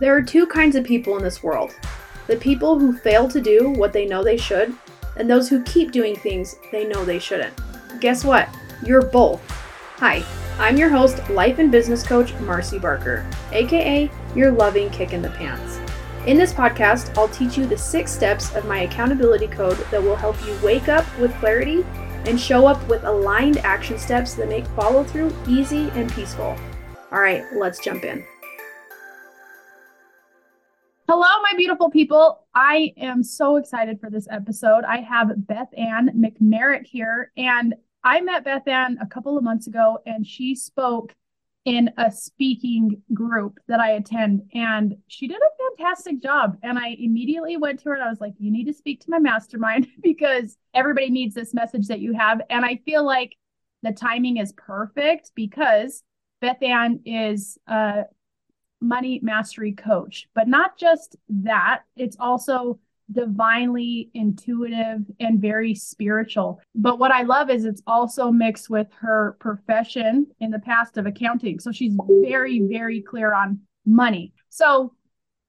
There are two kinds of people in this world the people who fail to do what they know they should, and those who keep doing things they know they shouldn't. Guess what? You're both. Hi, I'm your host, life and business coach Marcy Barker, aka your loving kick in the pants. In this podcast, I'll teach you the six steps of my accountability code that will help you wake up with clarity and show up with aligned action steps that make follow through easy and peaceful. All right, let's jump in. Hello, my beautiful people. I am so excited for this episode. I have Beth Ann McMerrick here, and I met Beth Ann a couple of months ago, and she spoke in a speaking group that I attend, and she did a fantastic job. And I immediately went to her and I was like, You need to speak to my mastermind because everybody needs this message that you have. And I feel like the timing is perfect because Beth Ann is a money mastery coach, but not just that, it's also divinely intuitive and very spiritual. But what I love is it's also mixed with her profession in the past of accounting. So she's very, very clear on money. So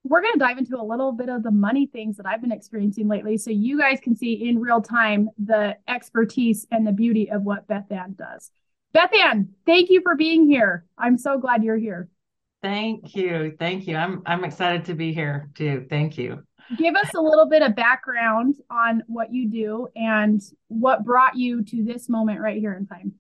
we're going to dive into a little bit of the money things that I've been experiencing lately so you guys can see in real time the expertise and the beauty of what Beth Ann does. Beth Ann, thank you for being here. I'm so glad you're here. Thank you. Thank you. I'm I'm excited to be here too. Thank you. Give us a little bit of background on what you do and what brought you to this moment right here in time.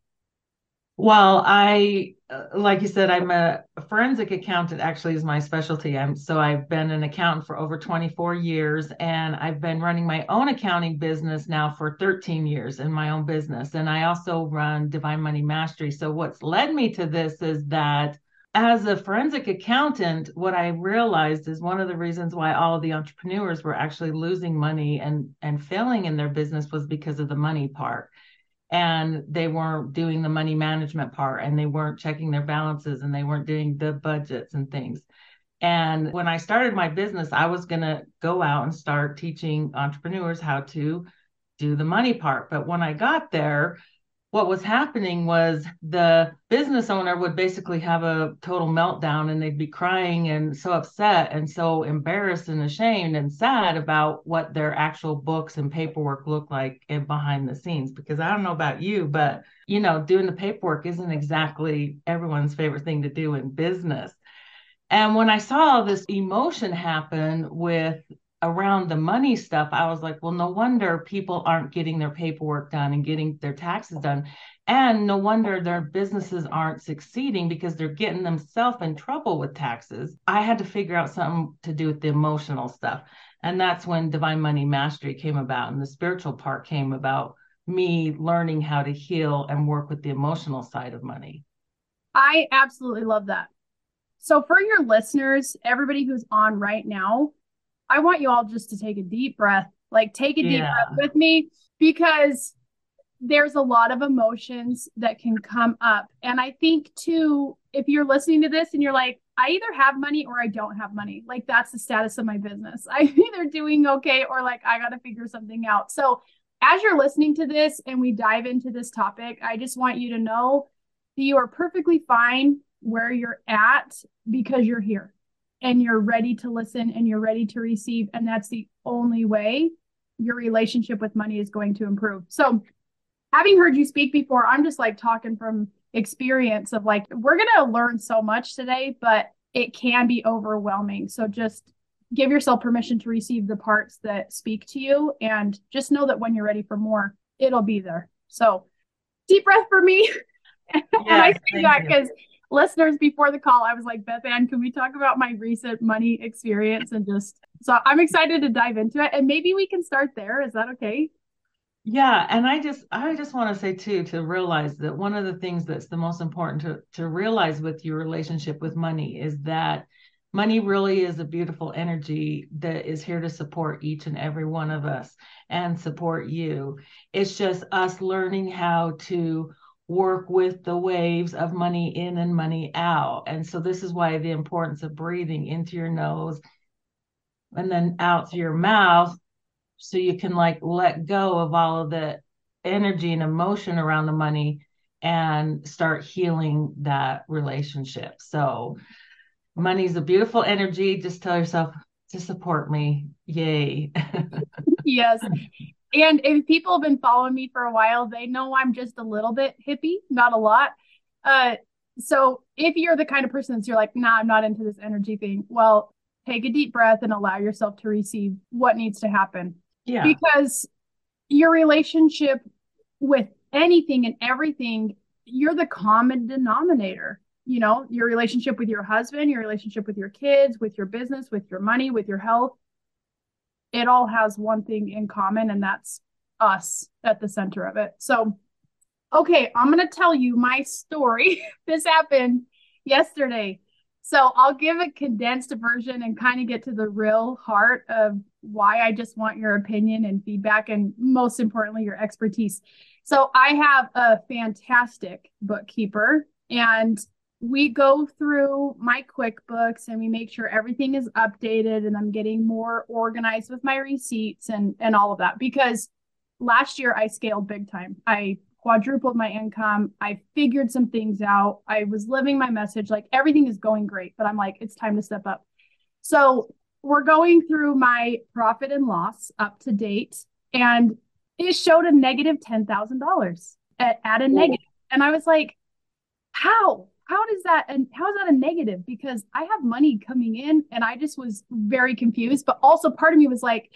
Well, I like you said, I'm a, a forensic accountant. Actually, is my specialty. I'm so I've been an accountant for over 24 years, and I've been running my own accounting business now for 13 years in my own business. And I also run Divine Money Mastery. So what's led me to this is that as a forensic accountant, what I realized is one of the reasons why all of the entrepreneurs were actually losing money and and failing in their business was because of the money part. And they weren't doing the money management part and they weren't checking their balances and they weren't doing the budgets and things. And when I started my business, I was going to go out and start teaching entrepreneurs how to do the money part. But when I got there, what was happening was the business owner would basically have a total meltdown and they'd be crying and so upset and so embarrassed and ashamed and sad about what their actual books and paperwork look like in behind the scenes. Because i don't know about you but you know doing the paperwork isn't exactly everyone's favorite thing to do in business. And when I saw this emotion happen with around the money stuff, I was like, well, no wonder people aren't getting their paperwork done and getting their taxes done. And no wonder their businesses aren't succeeding because they're getting themselves in trouble with taxes. I had to figure out something to do with the emotional stuff. And that's when Divine Money Mastery came about and the spiritual part came about me learning how to heal and work with the emotional side of money. I absolutely love that. So, for your listeners, everybody who's on right now, I want you all just to take a deep breath, like take a deep yeah. breath with me because there's a lot of emotions that can come up. And I think too, if you're listening to this and you're like, I either have money or I don't have money, like that's the status of my business. I'm either doing okay or like I got to figure something out. So, as you're listening to this and we dive into this topic, I just want you to know that you are perfectly fine where you're at because you're here and you're ready to listen and you're ready to receive. And that's the only way your relationship with money is going to improve. So, having heard you speak before, I'm just like talking from experience of like, we're going to learn so much today, but it can be overwhelming. So, just give yourself permission to receive the parts that speak to you and just know that when you're ready for more, it'll be there. So, deep breath for me. and I say that because listeners before the call, I was like, Beth Ann, can we talk about my recent money experience and just so I'm excited to dive into it. And maybe we can start there. Is that okay? Yeah, and I just I just want to say too to realize that one of the things that's the most important to to realize with your relationship with money is that money really is a beautiful energy that is here to support each and every one of us and support you. It's just us learning how to work with the waves of money in and money out. And so this is why the importance of breathing into your nose and then out through your mouth so you can like let go of all of the energy and emotion around the money and start healing that relationship. So money's a beautiful energy. Just tell yourself to support me. Yay. yes. And if people have been following me for a while, they know I'm just a little bit hippie, not a lot. Uh, so if you're the kind of person that's you're like, nah, I'm not into this energy thing, well, take a deep breath and allow yourself to receive what needs to happen. Yeah. Because your relationship with anything and everything, you're the common denominator. You know, your relationship with your husband, your relationship with your kids, with your business, with your money, with your health, it all has one thing in common, and that's us at the center of it. So, okay, I'm going to tell you my story. this happened yesterday. So I'll give a condensed version and kind of get to the real heart of why I just want your opinion and feedback, and most importantly, your expertise. So I have a fantastic bookkeeper, and we go through my QuickBooks and we make sure everything is updated and I'm getting more organized with my receipts and and all of that because last year I scaled big time. I quadrupled my income. I figured some things out. I was living my message. Like everything is going great, but I'm like, it's time to step up. So we're going through my profit and loss up to date, and it showed a negative $10,000 at, at a negative. And I was like, how? How does that and how is that a negative? Because I have money coming in and I just was very confused. But also part of me was like,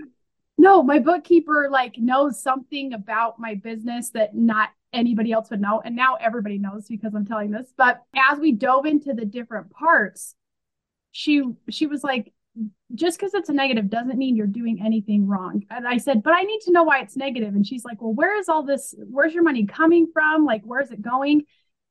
no, my bookkeeper like knows something about my business that not anybody else would know. And now everybody knows because I'm telling this. But as we dove into the different parts, she she was like, just because it's a negative doesn't mean you're doing anything wrong. And I said, but I need to know why it's negative. And she's like, well, where is all this? Where's your money coming from? Like, where's it going?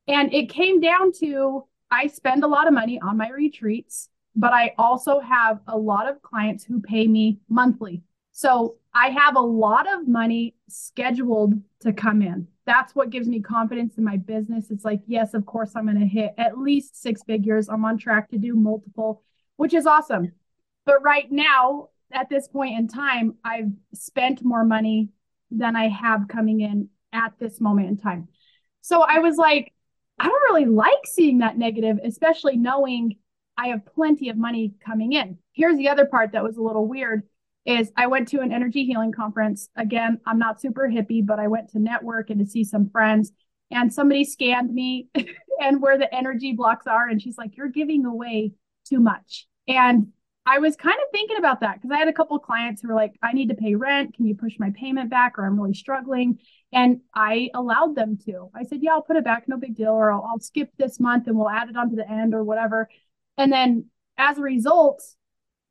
And it came down to I spend a lot of money on my retreats, but I also have a lot of clients who pay me monthly. So I have a lot of money scheduled to come in. That's what gives me confidence in my business. It's like, yes, of course, I'm going to hit at least six figures. I'm on track to do multiple, which is awesome. But right now, at this point in time, I've spent more money than I have coming in at this moment in time. So I was like, I don't really like seeing that negative, especially knowing I have plenty of money coming in. Here's the other part that was a little weird is I went to an energy healing conference. Again, I'm not super hippie, but I went to network and to see some friends. And somebody scanned me and where the energy blocks are. And she's like, You're giving away too much. And I was kind of thinking about that because I had a couple clients who were like, I need to pay rent. Can you push my payment back? Or I'm really struggling. And I allowed them to. I said, Yeah, I'll put it back. No big deal. Or I'll, I'll skip this month and we'll add it onto the end or whatever. And then as a result,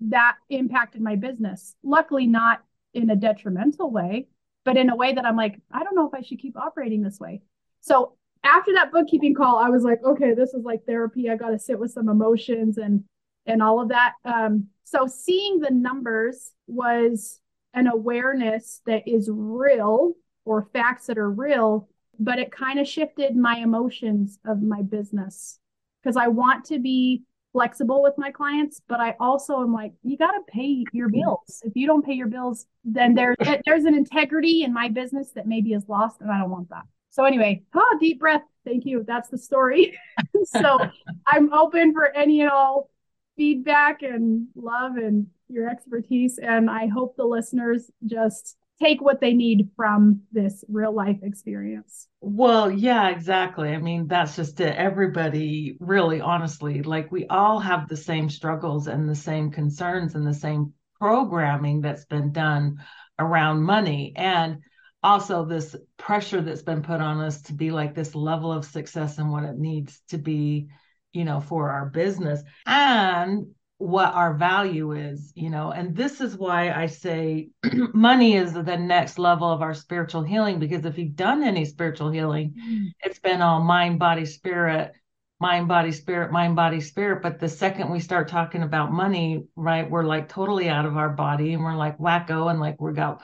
that impacted my business. Luckily, not in a detrimental way, but in a way that I'm like, I don't know if I should keep operating this way. So after that bookkeeping call, I was like, okay, this is like therapy. I got to sit with some emotions and and all of that. Um, so seeing the numbers was an awareness that is real or facts that are real, but it kind of shifted my emotions of my business because I want to be flexible with my clients, but I also am like, you got to pay your mm-hmm. bills. If you don't pay your bills, then there's there's an integrity in my business that maybe is lost, and I don't want that. So anyway, oh, deep breath. Thank you. That's the story. so I'm open for any and all feedback and love and your expertise, and I hope the listeners just take what they need from this real life experience. Well, yeah, exactly. I mean, that's just it. Everybody, really, honestly, like we all have the same struggles and the same concerns and the same programming that's been done around money. And also this pressure that's been put on us to be like this level of success and what it needs to be you know for our business and what our value is, you know. And this is why I say money is the next level of our spiritual healing because if you've done any spiritual healing, mm. it's been all mind, body, spirit, mind, body, spirit, mind, body, spirit. But the second we start talking about money, right, we're like totally out of our body and we're like wacko and like we got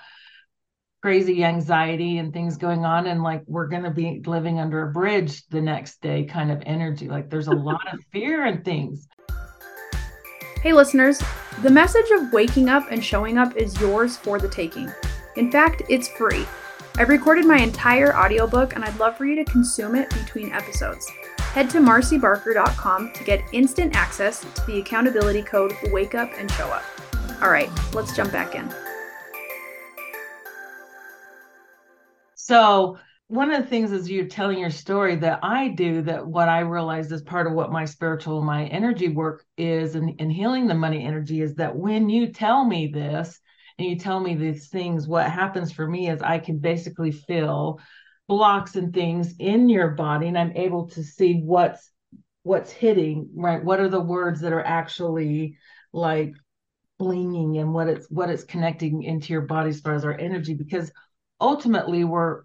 crazy anxiety and things going on and like we're going to be living under a bridge the next day kind of energy like there's a lot of fear and things Hey, listeners, the message of waking up and showing up is yours for the taking. In fact, it's free. I've recorded my entire audiobook and I'd love for you to consume it between episodes. Head to marcybarker.com to get instant access to the accountability code Wake Up and Show Up. All right, let's jump back in. So, one of the things is you're telling your story that I do that what I realized is part of what my spiritual, my energy work is and, and healing the money energy is that when you tell me this and you tell me these things, what happens for me is I can basically feel blocks and things in your body and I'm able to see what's what's hitting, right? What are the words that are actually like blinging and what it's what it's connecting into your body as far as our energy because ultimately we're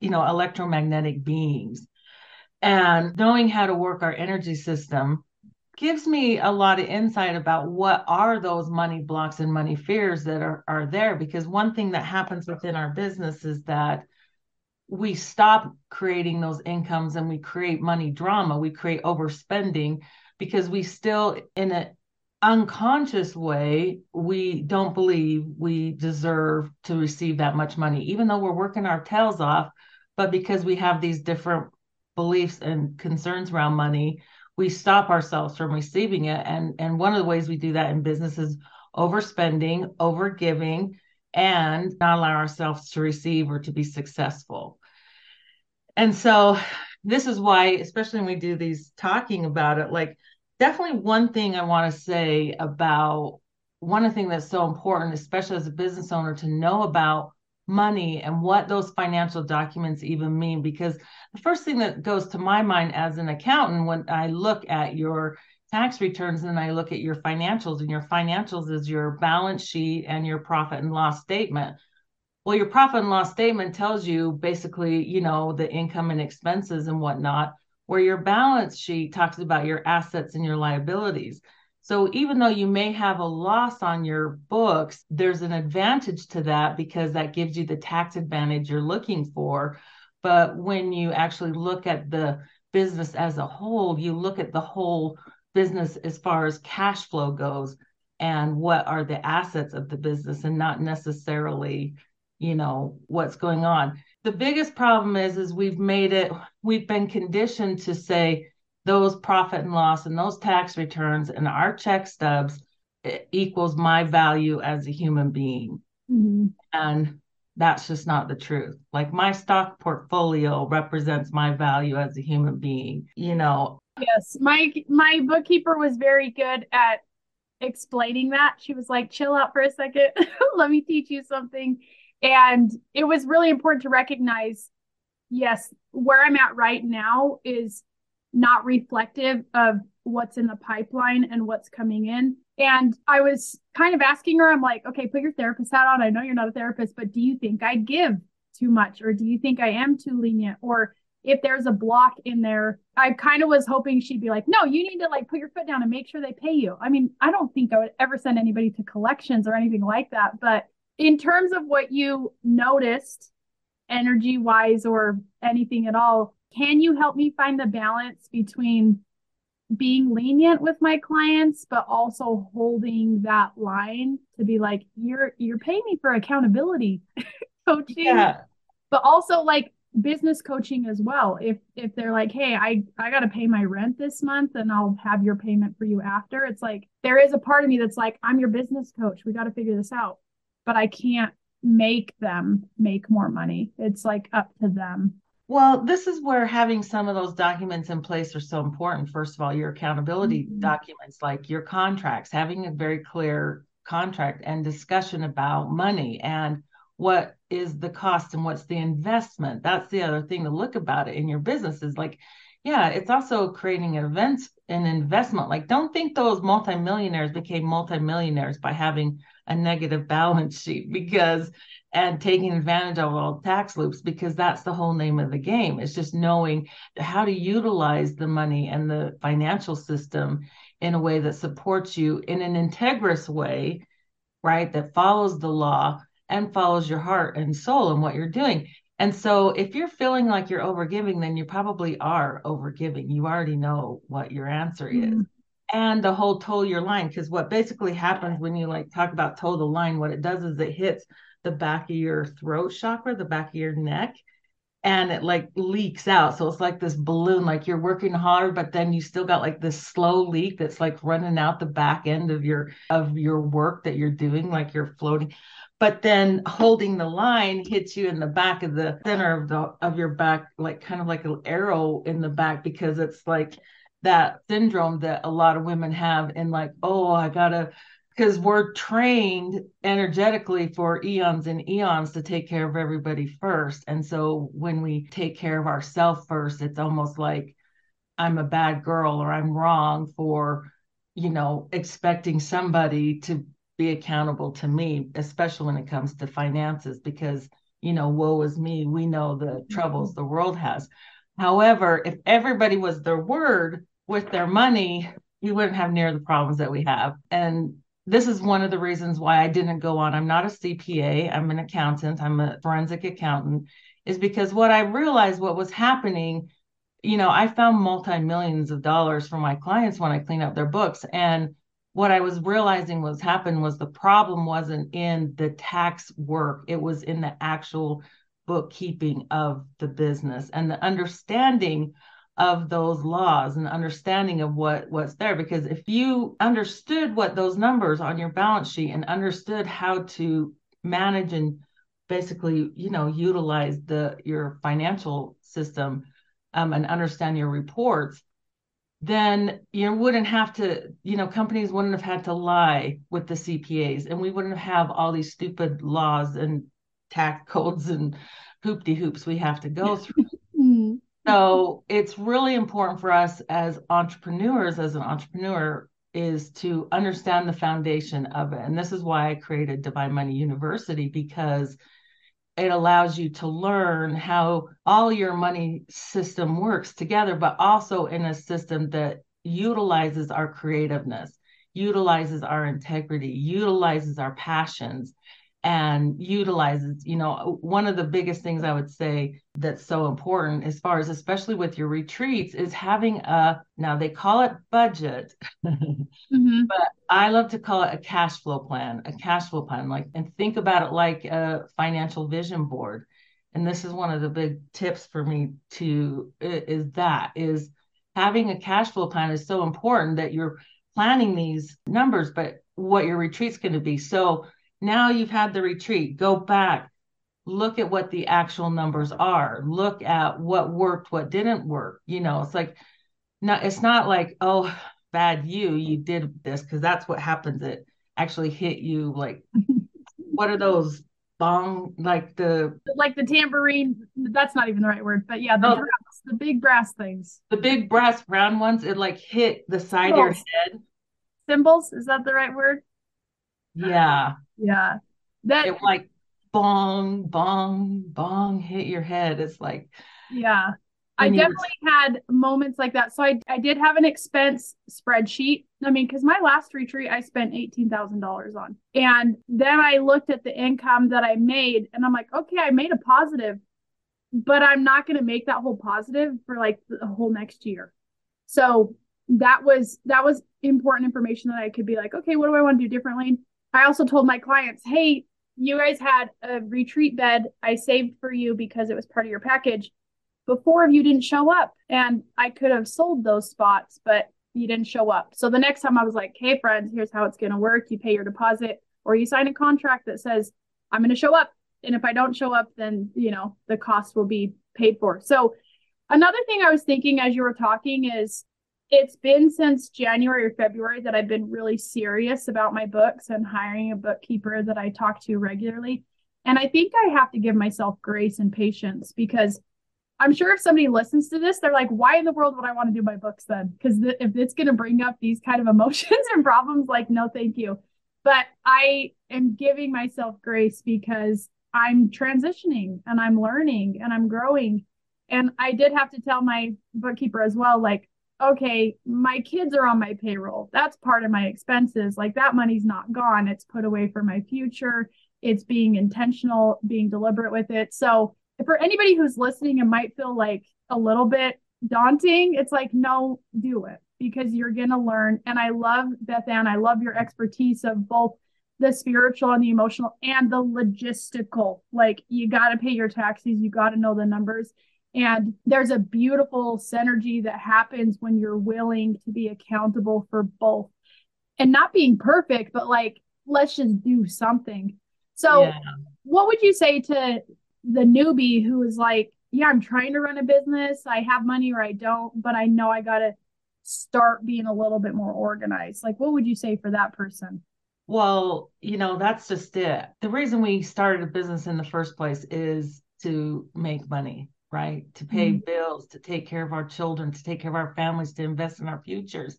you know electromagnetic beings. And knowing how to work our energy system gives me a lot of insight about what are those money blocks and money fears that are, are there. Because one thing that happens within our business is that we stop creating those incomes and we create money drama. We create overspending because we still in an unconscious way we don't believe we deserve to receive that much money even though we're working our tails off. But because we have these different beliefs and concerns around money we stop ourselves from receiving it. And and one of the ways we do that in business is overspending overgiving and not allow ourselves to receive or to be successful. And so this is why especially when we do these talking about it like definitely one thing i want to say about one things that's so important especially as a business owner to know about money and what those financial documents even mean because the first thing that goes to my mind as an accountant when i look at your tax returns and i look at your financials and your financials is your balance sheet and your profit and loss statement. Well your profit and loss statement tells you basically you know the income and expenses and whatnot where your balance sheet talks about your assets and your liabilities so even though you may have a loss on your books, there's an advantage to that because that gives you the tax advantage you're looking for. But when you actually look at the business as a whole, you look at the whole business as far as cash flow goes and what are the assets of the business and not necessarily, you know, what's going on. The biggest problem is is we've made it we've been conditioned to say those profit and loss and those tax returns and our check stubs equals my value as a human being. Mm-hmm. And that's just not the truth. Like my stock portfolio represents my value as a human being, you know. Yes, my my bookkeeper was very good at explaining that. She was like, "Chill out for a second. Let me teach you something." And it was really important to recognize yes, where I'm at right now is not reflective of what's in the pipeline and what's coming in. And I was kind of asking her, I'm like, okay, put your therapist hat on. I know you're not a therapist, but do you think I give too much? Or do you think I am too lenient? Or if there's a block in there, I kind of was hoping she'd be like, no, you need to like put your foot down and make sure they pay you. I mean, I don't think I would ever send anybody to collections or anything like that. But in terms of what you noticed, energy wise or anything at all, can you help me find the balance between being lenient with my clients but also holding that line to be like you're you're paying me for accountability coaching yeah. but also like business coaching as well if if they're like hey i i got to pay my rent this month and i'll have your payment for you after it's like there is a part of me that's like i'm your business coach we got to figure this out but i can't make them make more money it's like up to them well, this is where having some of those documents in place are so important. First of all, your accountability mm-hmm. documents, like your contracts, having a very clear contract and discussion about money and what is the cost and what's the investment. That's the other thing to look about it in your business is like, yeah, it's also creating an events an investment. Like, don't think those multimillionaires became multimillionaires by having a negative balance sheet because and taking advantage of all tax loops because that's the whole name of the game. It's just knowing how to utilize the money and the financial system in a way that supports you in an integrous way, right? That follows the law and follows your heart and soul and what you're doing. And so if you're feeling like you're overgiving, then you probably are overgiving. You already know what your answer mm-hmm. And the whole toe your line, because what basically happens when you like talk about toe the line, what it does is it hits the back of your throat chakra, the back of your neck. and it like leaks out. So it's like this balloon, like you're working hard, but then you still got like this slow leak that's like running out the back end of your of your work that you're doing, like you're floating. But then holding the line hits you in the back of the center of the of your back, like kind of like an arrow in the back, because it's like that syndrome that a lot of women have and like, oh, I gotta because we're trained energetically for eons and eons to take care of everybody first. And so when we take care of ourselves first, it's almost like I'm a bad girl or I'm wrong for, you know, expecting somebody to be accountable to me, especially when it comes to finances, because, you know, woe is me. We know the mm-hmm. troubles the world has. However, if everybody was their word with their money, we wouldn't have near the problems that we have. And this is one of the reasons why I didn't go on. I'm not a CPA, I'm an accountant, I'm a forensic accountant, is because what I realized what was happening, you know, I found multi millions of dollars for my clients when I clean up their books. And what I was realizing was happened was the problem wasn't in the tax work, it was in the actual bookkeeping of the business and the understanding of those laws and understanding of what what's there because if you understood what those numbers on your balance sheet and understood how to manage and basically you know utilize the your financial system um, and understand your reports then you wouldn't have to you know companies wouldn't have had to lie with the cpas and we wouldn't have all these stupid laws and tax codes and hoopty hoops we have to go through. So it's really important for us as entrepreneurs, as an entrepreneur, is to understand the foundation of it. And this is why I created Divine Money University because it allows you to learn how all your money system works together, but also in a system that utilizes our creativeness, utilizes our integrity, utilizes our passions, and utilizes you know one of the biggest things i would say that's so important as far as especially with your retreats is having a now they call it budget mm-hmm. but i love to call it a cash flow plan a cash flow plan like and think about it like a financial vision board and this is one of the big tips for me to is that is having a cash flow plan is so important that you're planning these numbers but what your retreat's going to be so now you've had the retreat, go back, look at what the actual numbers are, look at what worked, what didn't work. You know, it's like, no, it's not like, oh, bad you, you did this, because that's what happens. It actually hit you like, what are those bong, like the, like the tambourine, that's not even the right word, but yeah, the, brass, the big brass things. The big brass round ones, it like hit the side of your head. Cymbals, is that the right word? Yeah. Yeah. That it like bong, bong, bong hit your head. It's like Yeah. I definitely had moments like that. So I I did have an expense spreadsheet. I mean, because my last retreat I spent eighteen thousand dollars on. And then I looked at the income that I made and I'm like, okay, I made a positive, but I'm not gonna make that whole positive for like the whole next year. So that was that was important information that I could be like, okay, what do I want to do differently? I also told my clients, hey, you guys had a retreat bed I saved for you because it was part of your package. But four of you didn't show up. And I could have sold those spots, but you didn't show up. So the next time I was like, hey, friends, here's how it's going to work. You pay your deposit or you sign a contract that says, I'm going to show up. And if I don't show up, then, you know, the cost will be paid for. So another thing I was thinking as you were talking is it's been since January or February that I've been really serious about my books and hiring a bookkeeper that I talk to regularly. And I think I have to give myself grace and patience because I'm sure if somebody listens to this, they're like, why in the world would I want to do my books then? Because th- if it's going to bring up these kind of emotions and problems, like, no, thank you. But I am giving myself grace because I'm transitioning and I'm learning and I'm growing. And I did have to tell my bookkeeper as well, like, okay, my kids are on my payroll. That's part of my expenses. Like that money's not gone. It's put away for my future. It's being intentional, being deliberate with it. So, for anybody who's listening and might feel like a little bit daunting, it's like, no, do it because you're going to learn. And I love Beth Ann. I love your expertise of both the spiritual and the emotional and the logistical. Like you got to pay your taxes, you got to know the numbers. And there's a beautiful synergy that happens when you're willing to be accountable for both and not being perfect, but like, let's just do something. So, yeah. what would you say to the newbie who is like, yeah, I'm trying to run a business. I have money or I don't, but I know I got to start being a little bit more organized. Like, what would you say for that person? Well, you know, that's just it. The reason we started a business in the first place is to make money, right? To pay mm-hmm. bills, to take care of our children, to take care of our families, to invest in our futures.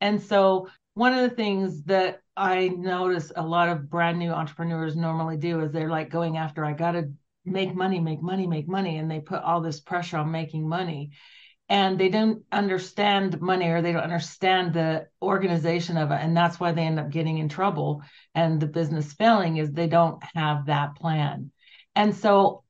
And so, one of the things that I notice a lot of brand new entrepreneurs normally do is they're like going after, I got to make money, make money, make money. And they put all this pressure on making money and they don't understand money or they don't understand the organization of it and that's why they end up getting in trouble and the business failing is they don't have that plan and so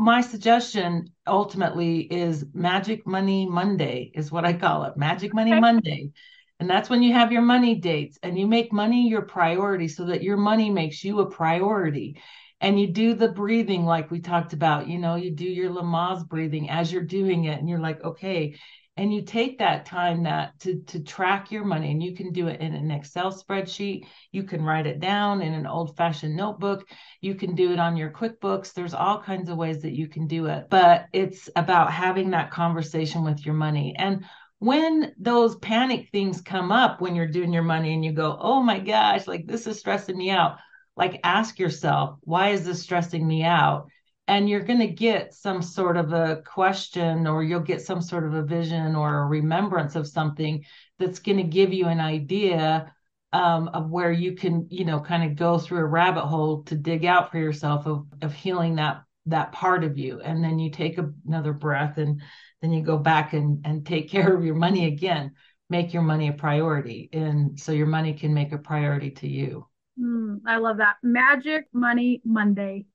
my suggestion ultimately is magic money monday is what i call it. Magic money okay. monday. And that's when you have your money dates and you make money your priority so that your money makes you a priority and you do the breathing like we talked about you know you do your lamaze breathing as you're doing it and you're like okay. And you take that time that to to track your money and you can do it in an excel spreadsheet. You can write it down in an old fashioned notebook. You can do it on your quickbooks. There's all kinds of ways that you can do it but it's about having that conversation with your money. And when those panic things come up when you're doing your money and you go oh my gosh like this is stressing me out like ask yourself, why is this stressing me out? And you're going to get some sort of a question, or you'll get some sort of a vision or a remembrance of something that's going to give you an idea um, of where you can, you know, kind of go through a rabbit hole to dig out for yourself of, of healing that that part of you. And then you take a, another breath and then you go back and, and take care of your money again. Make your money a priority. And so your money can make a priority to you. Mm, I love that. Magic Money Monday.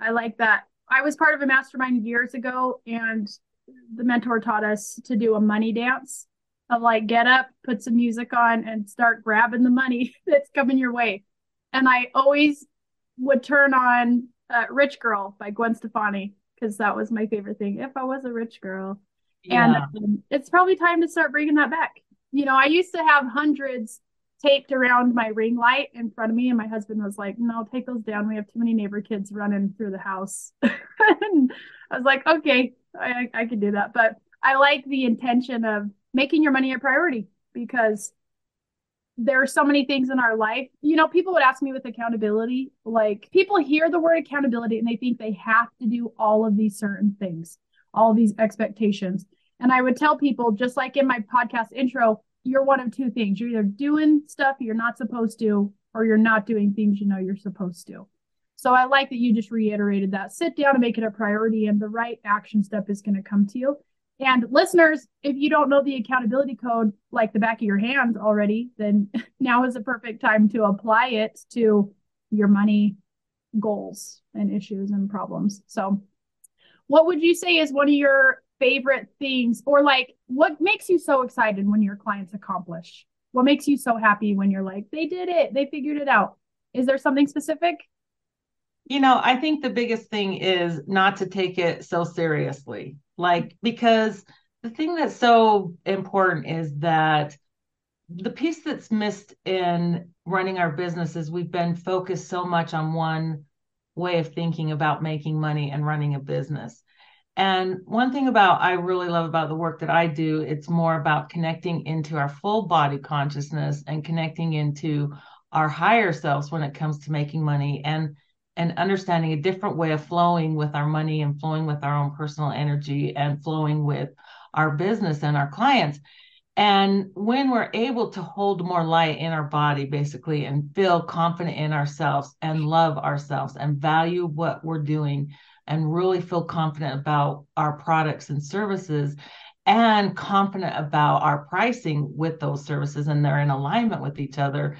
I like that. I was part of a mastermind years ago, and the mentor taught us to do a money dance of like get up, put some music on, and start grabbing the money that's coming your way. And I always would turn on uh, Rich Girl by Gwen Stefani because that was my favorite thing. If I was a rich girl. Yeah. And um, it's probably time to start bringing that back. You know, I used to have hundreds taped around my ring light in front of me. And my husband was like, No, take those down. We have too many neighbor kids running through the house. and I was like, Okay, I, I can do that. But I like the intention of making your money a priority because there are so many things in our life. You know, people would ask me with accountability, like people hear the word accountability and they think they have to do all of these certain things, all these expectations. And I would tell people, just like in my podcast intro, you're one of two things. You're either doing stuff you're not supposed to, or you're not doing things you know you're supposed to. So I like that you just reiterated that. Sit down and make it a priority, and the right action step is going to come to you. And listeners, if you don't know the accountability code like the back of your hand already, then now is the perfect time to apply it to your money goals and issues and problems. So, what would you say is one of your favorite things or like what makes you so excited when your clients accomplish? What makes you so happy when you're like, they did it, they figured it out? Is there something specific? You know, I think the biggest thing is not to take it so seriously. Like, because the thing that's so important is that the piece that's missed in running our business is we've been focused so much on one way of thinking about making money and running a business. And one thing about I really love about the work that I do, it's more about connecting into our full body consciousness and connecting into our higher selves when it comes to making money and and understanding a different way of flowing with our money and flowing with our own personal energy and flowing with our business and our clients. And when we're able to hold more light in our body, basically, and feel confident in ourselves and love ourselves and value what we're doing, and really feel confident about our products and services and confident about our pricing with those services and they're in alignment with each other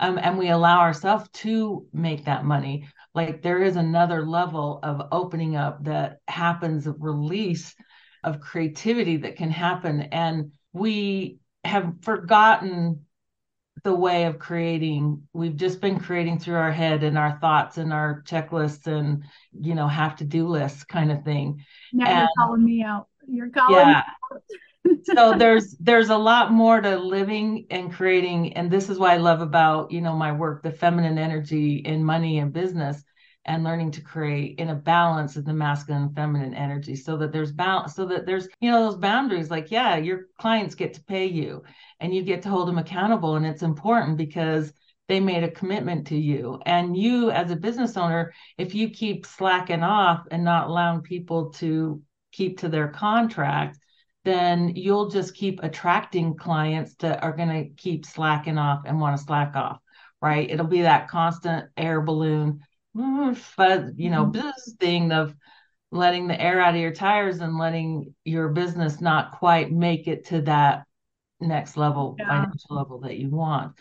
um, and we allow ourselves to make that money. Like there is another level of opening up that happens of release of creativity that can happen. And we have forgotten the way of creating. We've just been creating through our head and our thoughts and our checklists and you know have to do lists kind of thing. Now And- you're calling me out. You're calling yeah. me out. so there's there's a lot more to living and creating and this is what i love about you know my work the feminine energy in money and business and learning to create in a balance of the masculine and feminine energy so that there's balance so that there's you know those boundaries like yeah your clients get to pay you and you get to hold them accountable and it's important because they made a commitment to you and you as a business owner if you keep slacking off and not allowing people to keep to their contract then you'll just keep attracting clients that are going to keep slacking off and want to slack off, right? It'll be that constant air balloon, fuzz, you know, Mhm. buzz thing of letting the air out of your tires and letting your business not quite make it to that next level Yeah. financial level that you want.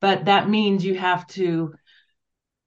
But that means you have to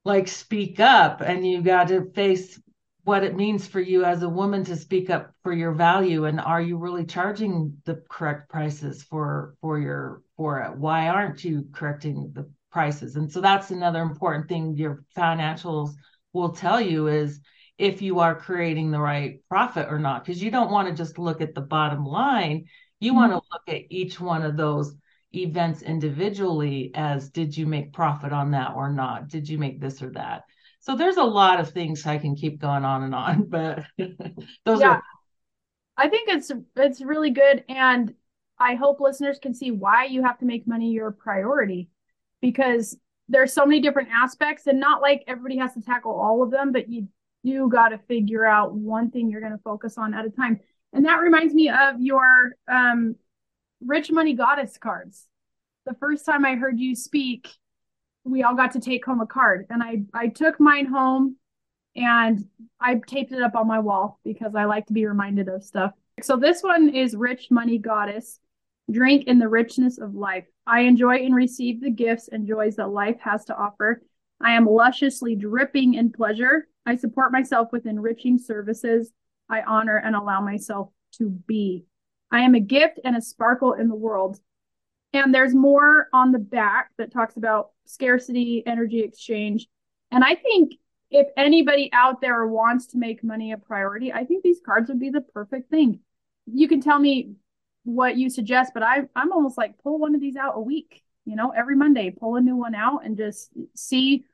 like speak up and you got to face what it means for you as a woman to speak up for your value and are you really charging the correct prices for for your for it why aren't you correcting the prices. And so that's another important thing your financials will tell you is if you are creating the right profit or not because you don't want to just look at the bottom line. You mm-hmm. want to look at each one of those events individually as did you make profit on that or not? Did you make this or that? So there's a lot of things I can keep going on and on, but those Yeah. are I think it's it's really good and I hope listeners can see why you have to make money your priority because there's so many different aspects and not like everybody has to tackle all of them but you do got to figure out one thing you're going to focus on at a time. And that reminds me of your um rich money goddess cards. The first time I heard you speak, we all got to take home a card and I I took mine home and I taped it up on my wall because I like to be reminded of stuff. So this one is Rich Money Goddess. Drink in the richness of life. I enjoy and receive the gifts and joys that life has to offer. I am lusciously dripping in pleasure. I support myself with enriching services. I honor and allow myself to be. I am a gift and a sparkle in the world. And there's more on the back that talks about scarcity, energy exchange. And I think if anybody out there wants to make money a priority, I think these cards would be the perfect thing. You can tell me what you suggest, but I I'm almost like pull one of these out a week, you know, every Monday, pull a new one out and just see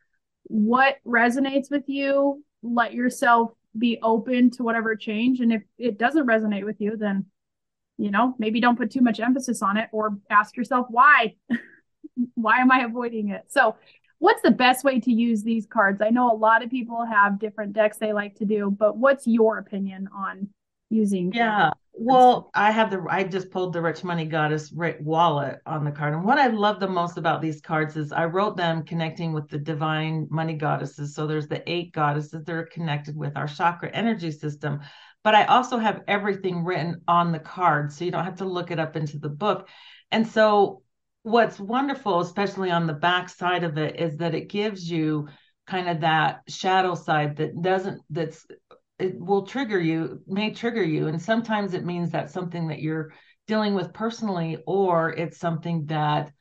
what resonates with you. Let yourself be open to whatever change. And if it doesn't resonate with you, then you know, maybe don't put too much emphasis on it or ask yourself why. why am I avoiding it? So what's the best way to use these cards? I know a lot of people have different decks they like to do, but what's your opinion on using? Yeah. Well, I have the I just pulled the Rich Money Goddess wallet on the card. And what I love the most about these cards is I wrote them connecting with the divine money goddesses. So there's the eight goddesses that are connected with our chakra energy system. But I also have everything written on the card. So you don't have to look it up into the book. And so what's wonderful, especially on the back side of it, is that it gives you kind of that shadow side that doesn't that's it will trigger you may trigger you. And sometimes it means that something that you're dealing with personally or it's something that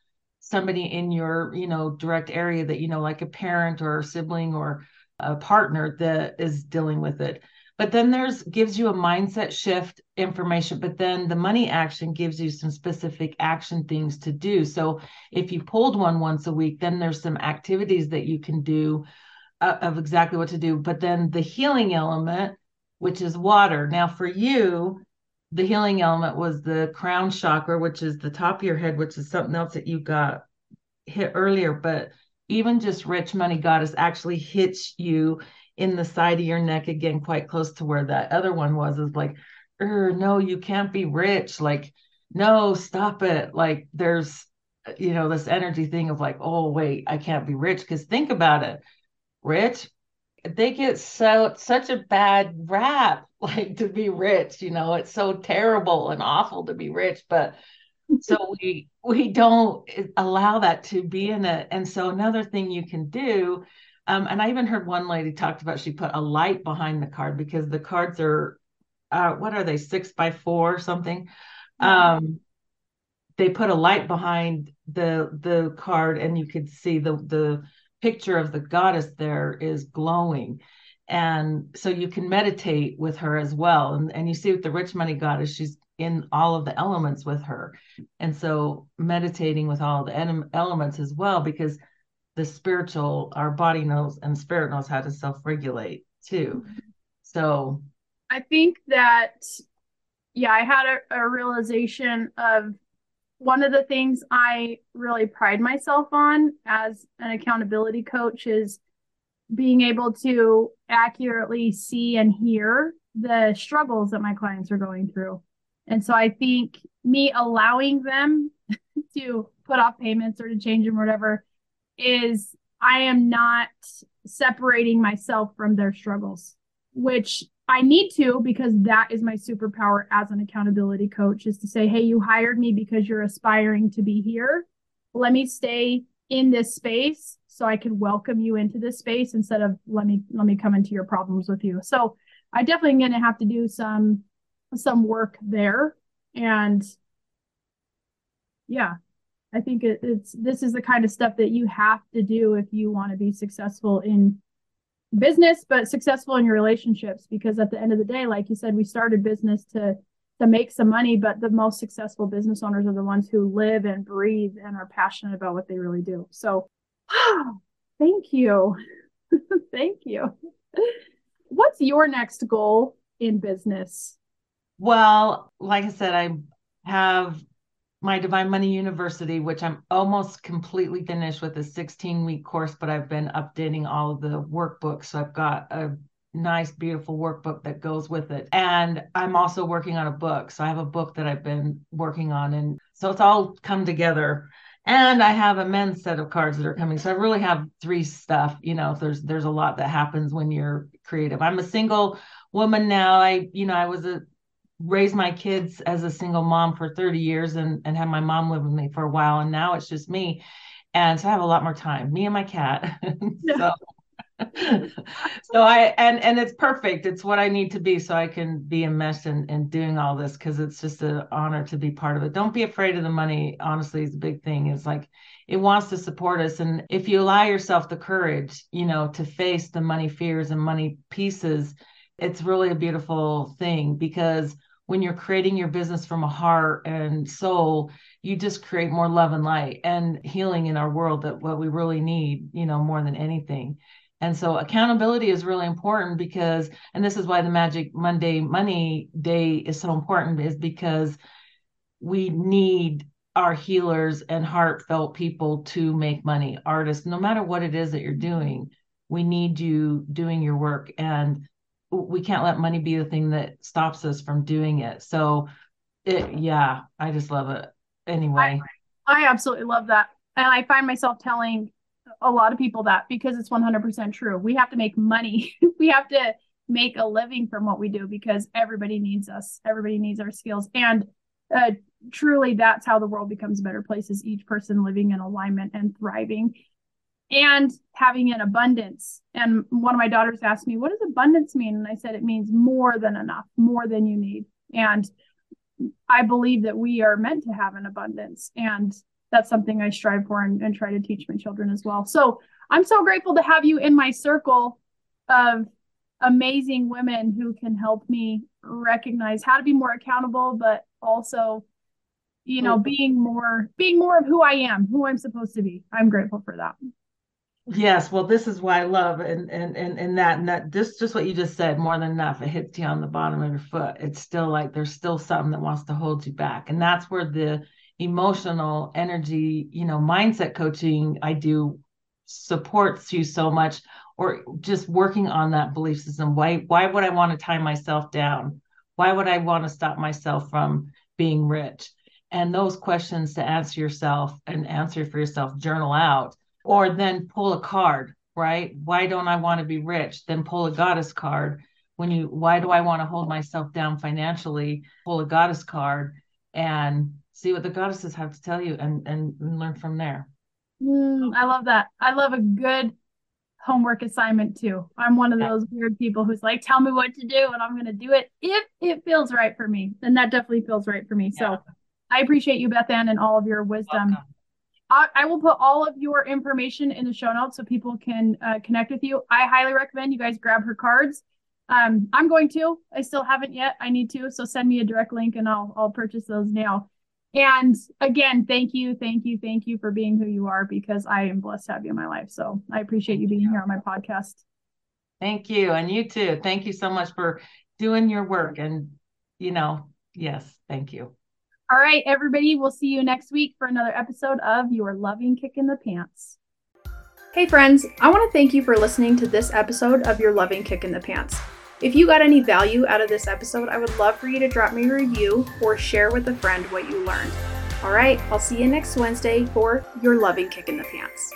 somebody in your you know direct area that you know like a parent or a sibling or a partner that is dealing with it. But then there's gives you a mindset shift information but then the money action gives you some specific action things to do. So if you pulled one once a week then there's some activities that you can do of exactly what to do. But then the healing element, which is water. Now, for you, the healing element was the crown chakra, which is the top of your head, which is something else that you got hit earlier. But even just rich money goddess actually hits you in the side of your neck again, quite close to where that other one was. Is like, er, no, you can't be rich. Like, no, stop it. Like, there's, you know, this energy thing of like, oh, wait, I can't be rich. Because think about it rich they get so such a bad rap like to be rich you know? It's so terrible and awful to be rich but so we we don't allow that to be in it. And so another thing you can do um, and i even heard one lady talked about she put a light behind the card because the cards are uh, what are they six by four or something? Um they put a light behind the the card and you could see the the picture of the goddess there is glowing. And so you can meditate with her as well. And, and you see with the rich money goddess she's in all of the elements with her. And so meditating with all the elements as well because the spiritual our body knows and spirit knows how to self-regulate too. Mm-hmm. so i think that yeah i had a, a realization of one of the things I really pride myself on as an accountability coach is being able to accurately see and hear the struggles that my clients are going through. And so I think me allowing them to put off payments or to change them or whatever is I am not separating myself from their struggles, which I need to because that is my superpower as an accountability coach is to say, hey, you hired me because you're aspiring to be here. Let me stay in this space so I can welcome you into this space instead of let me let me come into your problems with you. So I definitely am to have to do some some work there and yeah i think it, it's this is the kind of stuff that you have to do if you want to be successful in business but successful in your relationships because at the end of the day like you said we started business to to make some money but the most successful business owners are the ones who live and breathe and are passionate about what they really do. So thank you. Thank you. What's your next goal in business? Well like i said i have my Divine Money University, which I'm almost completely finished with a 16 week course, but I've been updating all of the workbooks. So I've got a nice, beautiful workbook that goes with it. And I'm also working on a book. So I have a book that I've been working on. And so it's all come together. And I have a men's set of cards that are coming. So I really have three stuff. You know, there's there's a lot that happens when you're creative. I'm a single woman now. I, you know, I was a raised my kids as a single mom for 30 years and, and had my mom live with me for a while. And now it's just me. And so I have a lot more time, me and my cat. so, so I, and, and it's perfect. It's what I need to be so I can be enmeshed in, in doing all this. Cause it's just an honor to be part of it. Don't be afraid of the money. Honestly, is a big thing. It's like, it wants to support us. And if you allow yourself the courage, you know, to face the money fears and money pieces, it's really a beautiful thing because when you're creating your business from a heart and soul, you just create more love and light and healing in our world that what we really need, you know, more than anything. And so accountability is really important because, and this is why the Magic Monday Money Day is so important, is because we need our healers and heartfelt people to make money, artists, no matter what it is that you're doing. We need you doing your work. And we can't let money be the thing that stops us from doing it. So it yeah, I just love it. Anyway. I, I absolutely love that. And I find myself telling a lot of people that because it's 100% true. We have to make money. we have to make a living from what we do because everybody needs us. Everybody needs our skills. And uh, truly, that's how the world becomes a better place is each person living in alignment and thriving and having an abundance. And one of my daughters asked me, What does abundance mean? And I said, It means more than enough, more than you need. And I believe that we are meant to have an abundance. And that's something I strive for and, and try to teach my children as well. So I'm so grateful to have you in my circle of amazing women who can help me recognize how to be more accountable, but also you know mm-hmm. being more being more of who i am who i'm supposed to be i'm grateful for that Yes, well, this is why I love and and and and that and that just just what you just said, more than enough. It hits you on the bottom of your foot. It's still like there's still something that wants to hold you back. And that's where the emotional energy, you know, mindset coaching I do supports you so much, or just working on that belief system. Why why would I want to tie myself down? Why would I want to stop myself from being rich? And those questions to answer yourself and answer for yourself, journal out or then pull a card, right? Why don't I want to be rich? Then pull a goddess card. When you, why do I want to hold myself down financially? Pull a goddess card and see what the goddesses have to tell you and, and, learn from there. Mm, I love that. I love a good homework assignment too. I'm one of those weird people who's like, tell me what to do and I'm going to do it if it feels right for me. And that definitely feels right for me. Yeah. So I appreciate you, Beth Ann, and all of your wisdom. I, will put all of your information in the show notes so people can uh, connect with you. I highly recommend you guys grab her cards. Um, I'm going to. I still haven't yet. I need to. So send me a direct link and I'll I'll purchase those now. And again, thank you, thank you, thank you for being who you are because I am blessed to have you in my life. So I appreciate you being here on my podcast. Thank you. And you too. Thank you so much for doing your work. And, you know, yes, thank you. All right, everybody. We'll see you next week for another episode of Your Loving Kick in the Pants. Hey, friends. I want to thank you for listening to this episode of Your Loving Kick in the Pants. If you got any value out of this episode, I would love for you to drop me a review or share with a friend what you learned. All right, I'll see you next Wednesday for Your Loving Kick in the Pants.